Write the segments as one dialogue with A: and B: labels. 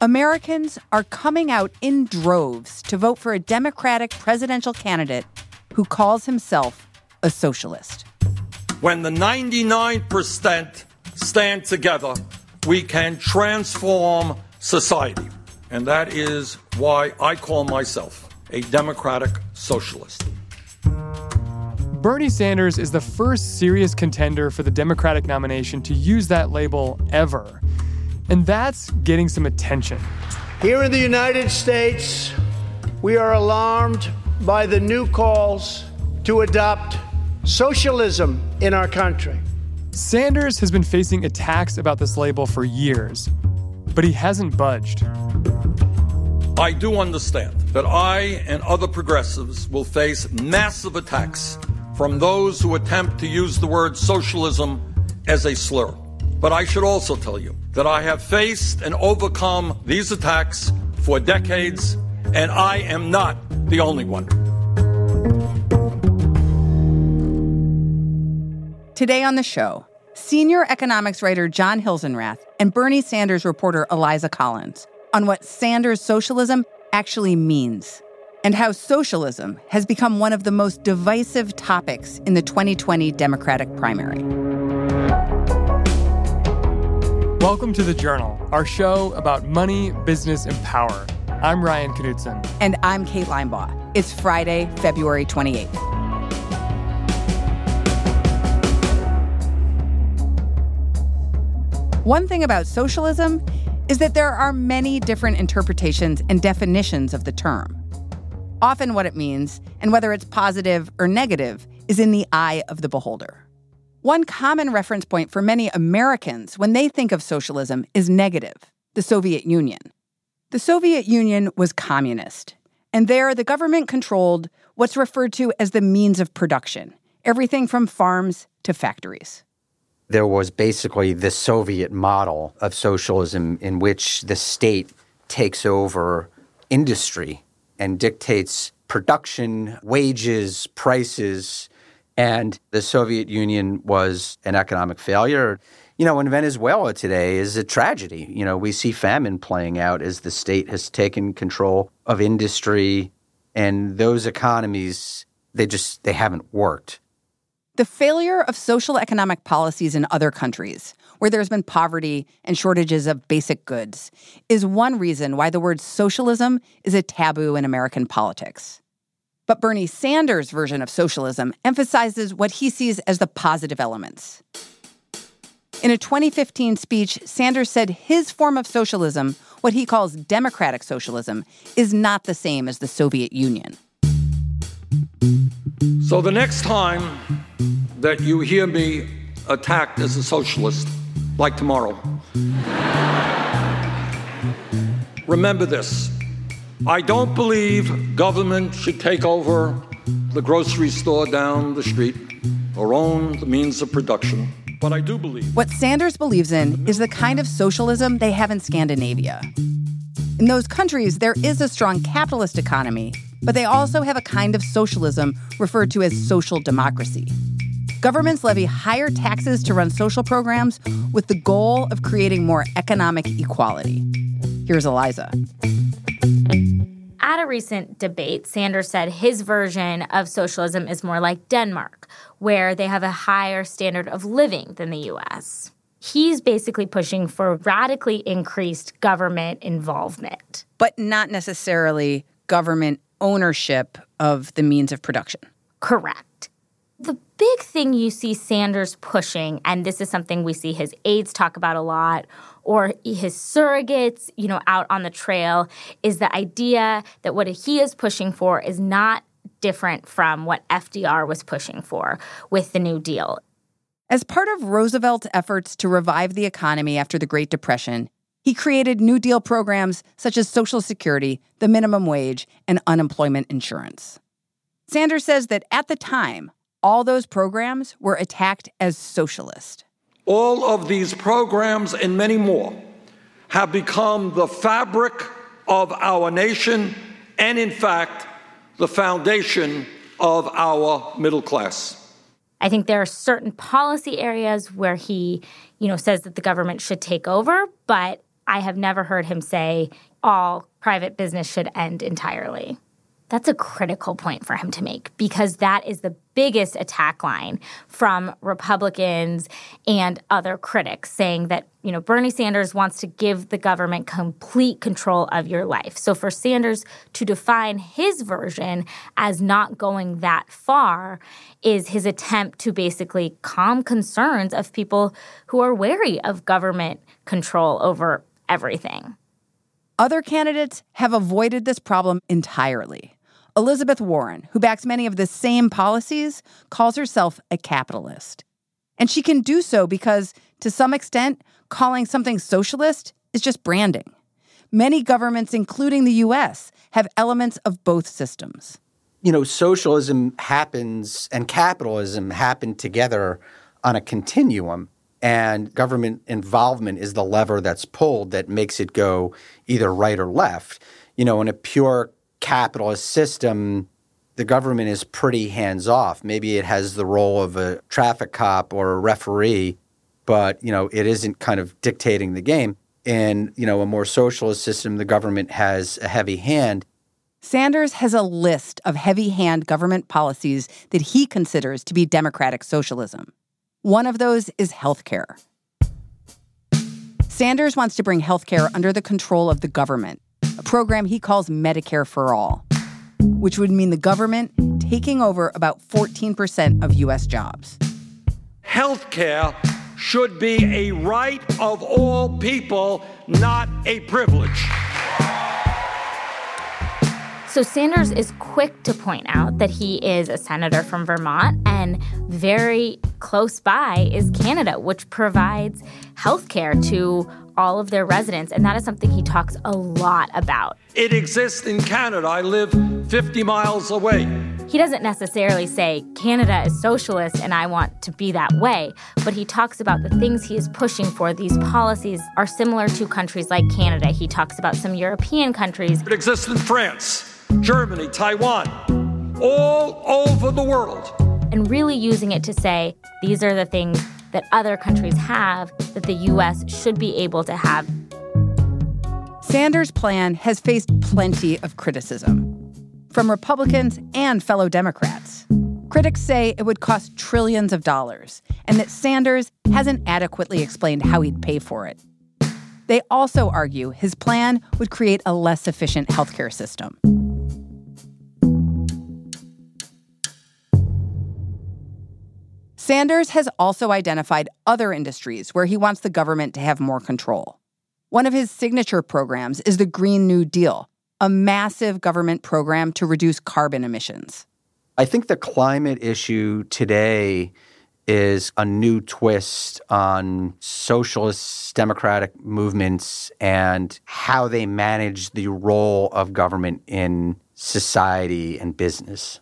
A: Americans are coming out in droves to vote for a Democratic presidential candidate who calls himself a socialist.
B: When the 99% stand together, we can transform society. And that is why I call myself a democratic socialist.
C: Bernie Sanders is the first serious contender for the Democratic nomination to use that label ever. And that's getting some attention.
D: Here in the United States, we are alarmed by the new calls to adopt socialism in our country.
C: Sanders has been facing attacks about this label for years, but he hasn't budged.
B: I do understand that I and other progressives will face massive attacks from those who attempt to use the word socialism as a slur. But I should also tell you that I have faced and overcome these attacks for decades, and I am not the only one.
A: Today on the show, senior economics writer Jon Hilsenrath and Bernie Sanders reporter Eliza Collins on what Sanders socialism actually means and how socialism has become one of the most divisive topics in the 2020 Democratic primary.
C: Welcome to The Journal, our show about money, business, and power. I'm Ryan Knutson.
A: And I'm Kate Linebaugh. It's Friday, February 28th. One thing about socialism is that there are many different interpretations and definitions of the term. Often, what it means, and whether it's positive or negative, is in the eye of the beholder. One common reference point for many Americans when they think of socialism is negative the Soviet Union. The Soviet Union was communist, and there the government controlled what's referred to as the means of production everything from farms to factories.
E: There was basically the Soviet model of socialism in which the state takes over industry and dictates production, wages, prices. And the Soviet Union was an economic failure. You know, in Venezuela today is a tragedy. You know, we see famine playing out as the state has taken control of industry and those economies they just they haven't worked.
A: The failure of social economic policies in other countries, where there's been poverty and shortages of basic goods, is one reason why the word socialism is a taboo in American politics. But Bernie Sanders' version of socialism emphasizes what he sees as the positive elements. In a 2015 speech, Sanders said his form of socialism, what he calls democratic socialism, is not the same as the Soviet Union.
B: So the next time that you hear me attacked as a socialist, like tomorrow, remember this. I don't believe government should take over the grocery store down the street or own the means of production. But I do believe.
A: What Sanders believes in is the kind of socialism they have in Scandinavia. In those countries, there is a strong capitalist economy, but they also have a kind of socialism referred to as social democracy. Governments levy higher taxes to run social programs with the goal of creating more economic equality. Here's Eliza.
F: At a recent debate, Sanders said his version of socialism is more like Denmark, where they have a higher standard of living than the US. He's basically pushing for radically increased government involvement.
A: But not necessarily government ownership of the means of production.
F: Correct. Big thing you see Sanders pushing, and this is something we see his aides talk about a lot, or his surrogates, you know, out on the trail, is the idea that what he is pushing for is not different from what FDR was pushing for with the New Deal.
A: As part of Roosevelt's efforts to revive the economy after the Great Depression, he created New Deal programs such as Social Security, the minimum wage, and unemployment insurance. Sanders says that at the time, all those programs were attacked as socialist.
B: All of these programs and many more have become the fabric of our nation and, in fact, the foundation of our middle class.
F: I think there are certain policy areas where he, you know, says that the government should take over, but I have never heard him say all private business should end entirely. That's a critical point for him to make because that is the biggest attack line from Republicans and other critics saying that, you know, Bernie Sanders wants to give the government complete control of your life. So for Sanders to define his version as not going that far is his attempt to basically calm concerns of people who are wary of government control over everything.
A: Other candidates have avoided this problem entirely. Elizabeth Warren, who backs many of the same policies, calls herself a capitalist. And she can do so because, to some extent, calling something socialist is just branding. Many governments, including the US, have elements of both systems.
E: You know, socialism happens and capitalism happen together on a continuum. And government involvement is the lever that's pulled that makes it go either right or left. You know, in a pure capitalist system, the government is pretty hands off. Maybe it has the role of a traffic cop or a referee, but you know, it isn't kind of dictating the game. In, you know, a more socialist system, the government has a heavy hand.
A: Sanders has a list of heavy hand government policies that he considers to be democratic socialism. One of those is health care. Sanders wants to bring health care under the control of the government a program he calls Medicare for All, which would mean the government taking over about 14% of U.S. jobs.
B: Health care should be a right of all people, not a privilege.
F: So Sanders is quick to point out that he is a senator from Vermont, and very close by is Canada, which provides health care to all of their residents. And that is something he talks a lot about.
B: It exists in Canada. I live 50 miles away.
F: He doesn't necessarily say Canada is socialist and I want to be that way, but he talks about the things he is pushing for. These policies are similar to countries like Canada. He talks about some European countries.
B: It exists in France, Germany, Taiwan, all over the world.
F: And really using it to say these are the things that other countries have that the U.S. should be able to have.
A: Sanders' plan has faced plenty of criticism from Republicans and fellow Democrats. Critics say it would cost trillions of dollars and that Sanders hasn't adequately explained how he'd pay for it. They also argue his plan would create a less efficient healthcare system. Sanders has also identified other industries where he wants the government to have more control. One of his signature programs is the Green New Deal, a massive government program to reduce carbon emissions.
E: I think the climate issue today is a new twist on socialist democratic movements and how they manage the role of government in society and business.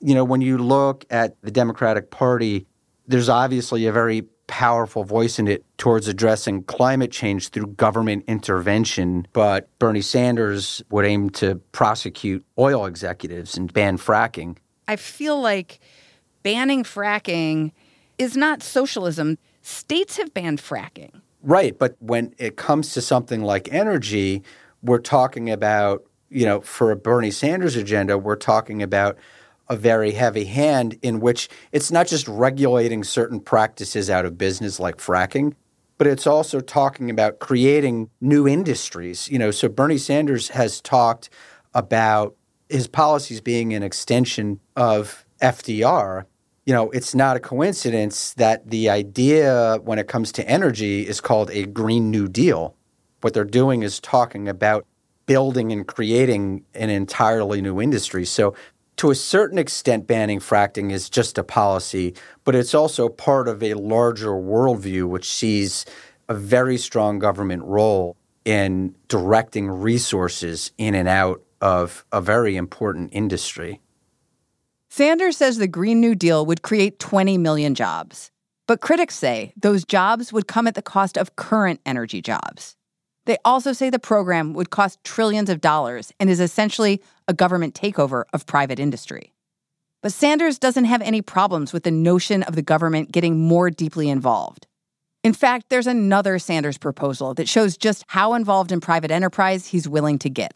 E: You know, when you look at the Democratic Party, there's obviously a very powerful voice in it towards addressing climate change through government intervention. But Bernie Sanders would aim to prosecute oil executives and ban fracking.
A: I feel like banning fracking is not socialism. States have banned fracking.
E: Right. But when it comes to something like energy, we're talking about, you know, for a Bernie Sanders agenda, we're talking about a very heavy hand in which it's not just regulating certain practices out of business like fracking, but it's also talking about creating new industries. You know, so Bernie Sanders has talked about his policies being an extension of FDR. You know, it's not a coincidence that the idea when it comes to energy is called a Green New Deal. What they're doing is talking about building and creating an entirely new industry. So to a certain extent, banning fracking is just a policy, but it's also part of a larger worldview which sees a very strong government role in directing resources in and out of a very important industry.
A: Sanders says the Green New Deal would create 20 million jobs. But critics say those jobs would come at the cost of current energy jobs. They also say the program would cost trillions of dollars and is essentially a government takeover of private industry. But Sanders doesn't have any problems with the notion of the government getting more deeply involved. In fact, there's another Sanders proposal that shows just how involved in private enterprise he's willing to get.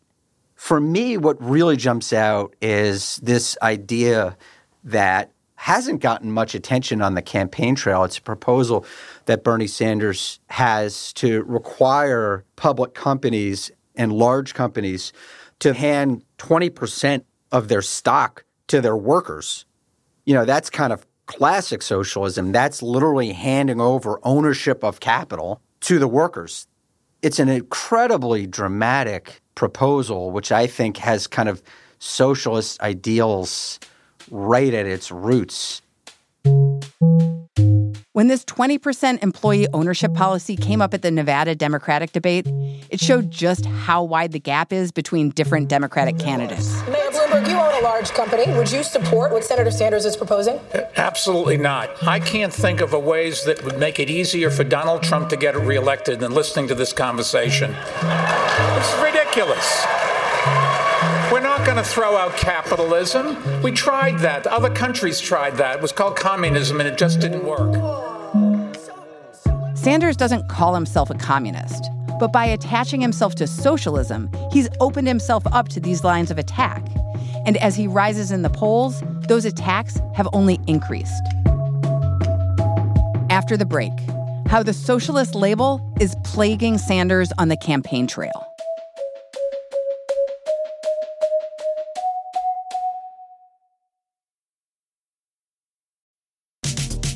E: For me, what really jumps out is this idea that hasn't gotten much attention on the campaign trail. It's a proposal that Bernie Sanders has to require public companies and large companies to hand 20% of their stock to their workers. You know, that's kind of classic socialism. That's literally handing over ownership of capital to the workers. It's an incredibly dramatic proposal, which I think has kind of socialist ideals right at its roots.
A: When this 20% employee ownership policy came up at the Nevada Democratic debate, it showed just how wide the gap is between different Democratic candidates.
G: Mayor Bloomberg, you own a large company. Would you support what Senator Sanders is proposing?
H: Uh, absolutely not. I can't think of a ways that would make it easier for Donald Trump to get reelected than listening to this conversation. It's ridiculous. We're not going to throw out capitalism. We tried that. Other countries tried that. It was called communism, and it just didn't work.
A: Sanders doesn't call himself a communist, but by attaching himself to socialism, he's opened himself up to these lines of attack. And as he rises in the polls, those attacks have only increased. After the break, how the socialist label is plaguing Sanders on the campaign trail.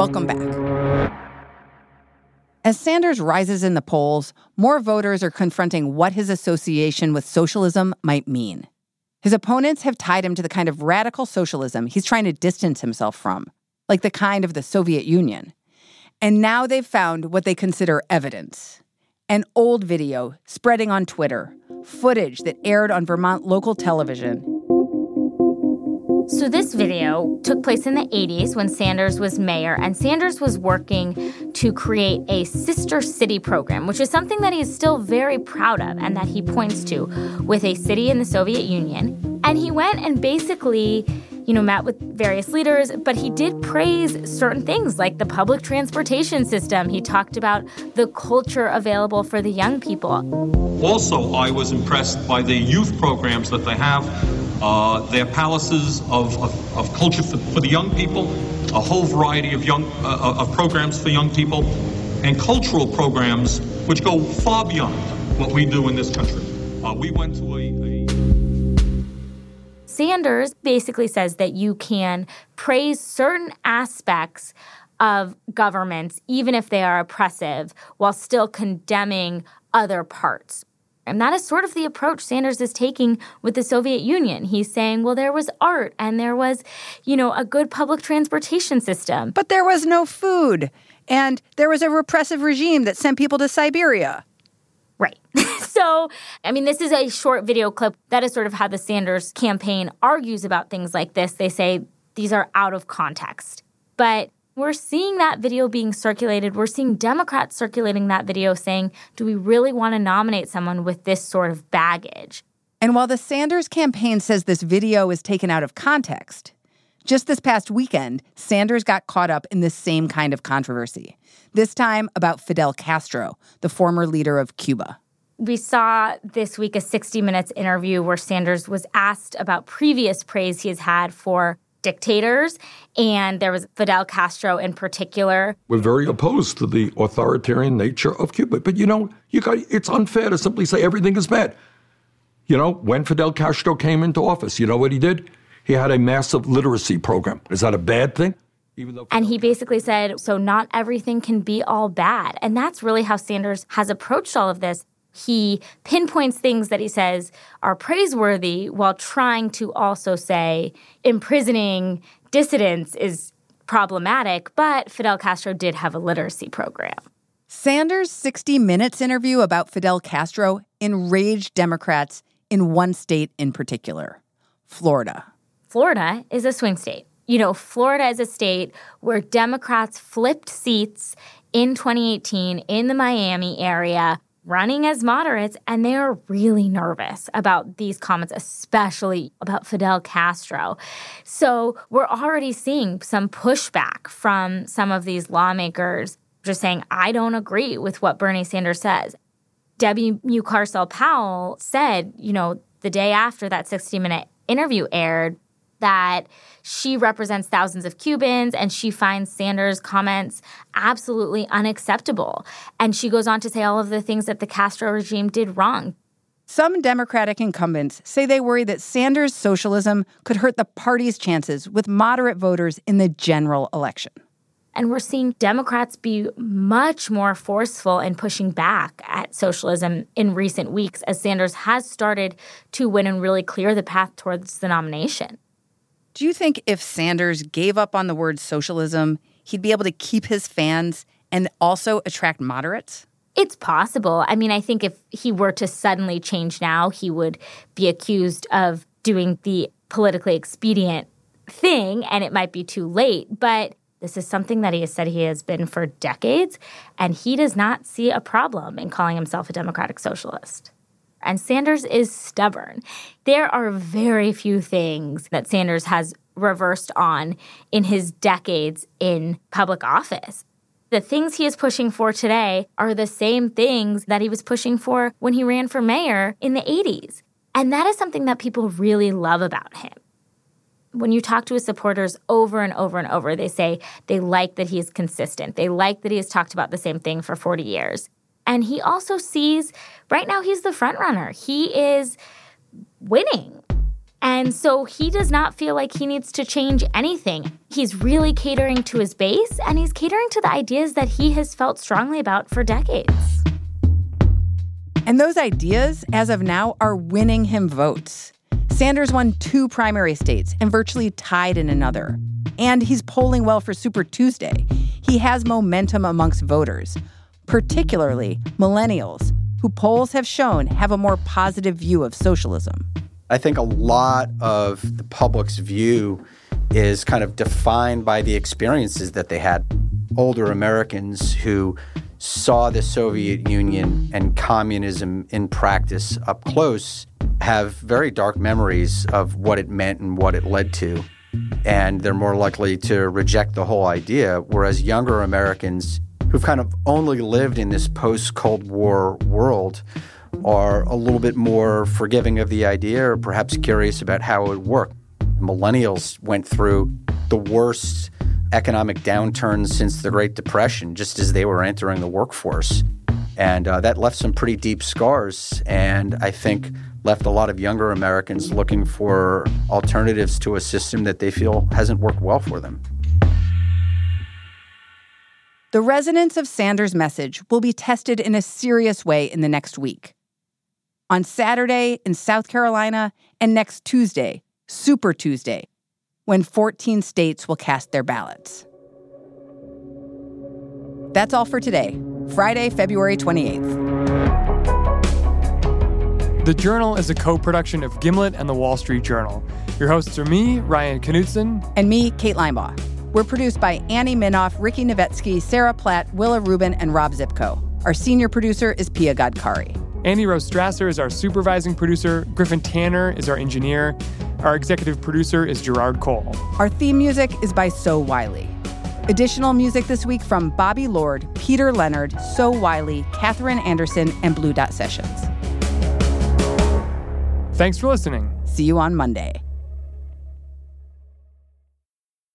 A: Welcome back. As Sanders rises in the polls, more voters are confronting what his association with socialism might mean. His opponents have tied him to the kind of radical socialism he's trying to distance himself from, like the kind of the Soviet Union. And now they've found what they consider evidence an old video spreading on Twitter, footage that aired on Vermont local television
F: so, this video took place in the 80s when Sanders was mayor, and Sanders was working to create a sister city program, which is something that he is still very proud of and that he points to with a city in the Soviet Union. And he went and basically you know, met with various leaders, but he did praise certain things like the public transportation system. He talked about the culture available for the young people.
B: Also, I was impressed by the youth programs that they have. Uh, their palaces of, of, of culture for, for, the young people, a whole variety of young uh, of programs for young people, and cultural programs which go far beyond what we do in this country. Uh, we went to a, a
F: Sanders basically says that you can praise certain aspects of governments, even if they are oppressive, while still condemning other parts. And that is sort of the approach Sanders is taking with the Soviet Union. He's saying, well, there was art and there was, you know, a good public transportation system.
A: But there was no food. And there was a repressive regime that sent people to Siberia.
F: Right. so, I mean, this is a short video clip. That is sort of how the Sanders campaign argues about things like this. They say these are out of context. But we're seeing that video being circulated. We're seeing Democrats circulating that video saying, do we really want to nominate someone with this sort of baggage?
A: And while the Sanders campaign says this video is taken out of context, just this past weekend, Sanders got caught up in the same kind of controversy, this time about Fidel Castro, the former leader of Cuba.
F: We saw this week a 60 Minutes interview where Sanders was asked about previous praise he has had for dictators, and there was Fidel Castro in particular.
B: We're very opposed to the authoritarian nature of Cuba, but you know, you got it's unfair to simply say everything is bad. You know, when Fidel Castro came into office, you know what he did? He had a massive literacy program. Is that a bad thing?
F: and he basically said, so not everything can be all bad. And that's really how Sanders has approached all of this. He pinpoints things that he says are praiseworthy while trying to also say imprisoning dissidents is problematic, but Fidel Castro did have a literacy program.
A: Sanders' 60 Minutes interview about Fidel Castro enraged Democrats in one state in particular Florida.
F: Florida is a swing state. You know, Florida is a state where Democrats flipped seats in 2018 in the Miami area, running as moderates, and they are really nervous about these comments, especially about Fidel Castro. So we're already seeing some pushback from some of these lawmakers just saying, I don't agree with what Bernie Sanders says. Debbie Mucarsel Powell said, you know, the day after that 60 minute interview aired, that she represents thousands of Cubans and she finds Sanders' comments absolutely unacceptable. And she goes on to say all of the things that the Castro regime did wrong.
A: Some Democratic incumbents say they worry that Sanders' socialism could hurt the party's chances with moderate voters in the general election.
F: And we're seeing Democrats be much more forceful in pushing back at socialism in recent weeks as Sanders has started to win and really clear the path towards the nomination.
A: Do you think if Sanders gave up on the word socialism, he'd be able to keep his fans and also attract moderates?
F: It's possible. I mean, I think if he were to suddenly change now, he would be accused of doing the politically expedient thing, and it might be too late. But this is something that he has said he has been for decades, and he does not see a problem in calling himself a democratic socialist. And Sanders is stubborn. There are very few things that Sanders has reversed on in his decades in public office. The things he is pushing for today are the same things that he was pushing for when he ran for mayor in the 80s. And that is something that people really love about him. When you talk to his supporters over and over and over, they say they like that he is consistent. They like that he has talked about the same thing for 40 years. And he also sees right now he's the front runner. He is winning. And so he does not feel like he needs to change anything. He's really catering to his base and he's catering to the ideas that he has felt strongly about for decades.
A: And those ideas, as of now, are winning him votes. Sanders won two primary states and virtually tied in another. And he's polling well for Super Tuesday. He has momentum amongst voters particularly millennials, who polls have shown have a more positive view of socialism.
E: I think a lot of the public's view is kind of defined by the experiences that they had. Older Americans who saw the Soviet Union and communism in practice up close have very dark memories of what it meant and what it led to. And they're more likely to reject the whole idea, whereas younger Americans who've kind of only lived in this post Cold War world are a little bit more forgiving of the idea or perhaps curious about how it would work. Millennials went through the worst economic downturn since the Great Depression, just as they were entering the workforce. And uh, that left some pretty deep scars, and I think left a lot of younger Americans looking for alternatives to a system that they feel hasn't worked well for them.
A: The resonance of Sanders' message will be tested in a serious way in the next week. On Saturday in South Carolina, and next Tuesday, Super Tuesday, when 14 states will cast their ballots. That's all for today, Friday, February 28th.
C: The Journal is a co production of Gimlet and the Wall Street Journal. Your hosts are me, Ryan Knutson.
A: And me, Kate Linebaugh. We're produced by Annie Minoff, Ricky Novetsky, Sarah Platt, Willa Rubin, and Rob Szypko. Our senior producer is Pia Gadkari.
C: Annie Rose Strasser is our supervising producer. Griffin Tanner is our engineer. Our executive producer is Gerard Cole.
A: Our theme music is by So Wylie. Additional music this week from Bobby Lord, Peter Leonard, So Wylie, Catherine Anderson, and Blue Dot Sessions.
C: Thanks for listening.
A: See you on Monday.